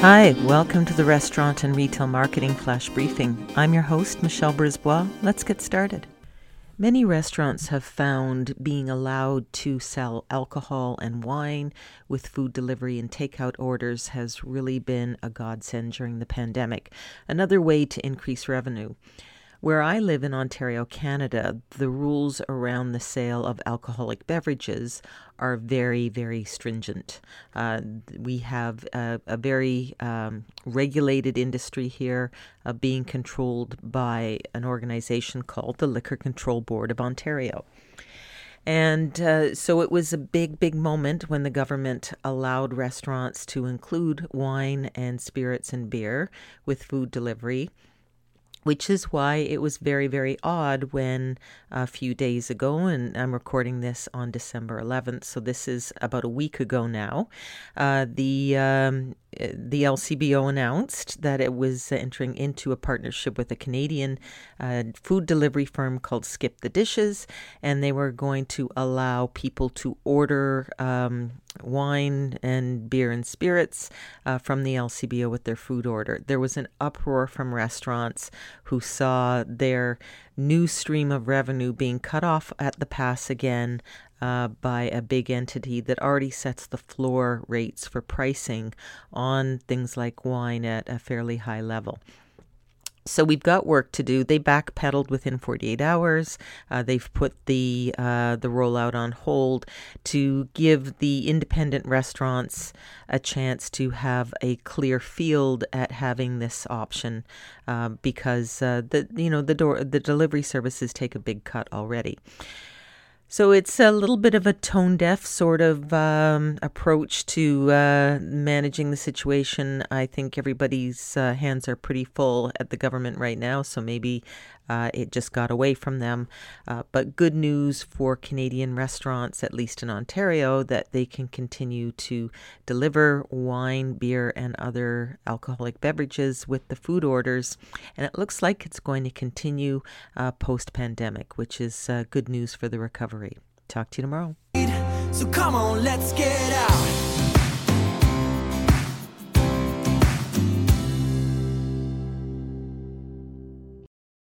Hi, welcome to the Restaurant and Retail Marketing Flash Briefing. I'm your host, Michelle Brisbois. Let's get started. Many restaurants have found being allowed to sell alcohol and wine with food delivery and takeout orders has really been a godsend during the pandemic, another way to increase revenue. Where I live in Ontario, Canada, the rules around the sale of alcoholic beverages are very, very stringent. Uh, we have a, a very um, regulated industry here, uh, being controlled by an organization called the Liquor Control Board of Ontario. And uh, so it was a big, big moment when the government allowed restaurants to include wine and spirits and beer with food delivery which is why it was very, very odd when a few days ago, and I'm recording this on December 11th, so this is about a week ago now, uh, the um, the LCBO announced that it was entering into a partnership with a Canadian uh, food delivery firm called Skip the Dishes, and they were going to allow people to order um, wine and beer and spirits uh, from the LCBO with their food order. There was an uproar from restaurants who saw their new stream of revenue being cut off at the pass again uh, by a big entity that already sets the floor rates for pricing on things like wine at a fairly high level. So we've got work to do. They backpedaled within 48 hours. Uh, they've put the uh, the rollout on hold to give the independent restaurants a chance to have a clear field at having this option, uh, because uh, the you know the door the delivery services take a big cut already. So it's a little bit of a tone deaf sort of um, approach to uh, managing the situation. I think everybody's uh, hands are pretty full at the government right now, so maybe uh, it just got away from them. Uh, but good news for Canadian restaurants, at least in Ontario, that they can continue to deliver wine, beer, and other alcoholic beverages with the food orders. And it looks like it's going to continue uh, post pandemic, which is uh, good news for the recovery. Talk to you tomorrow. So come on, let's get out.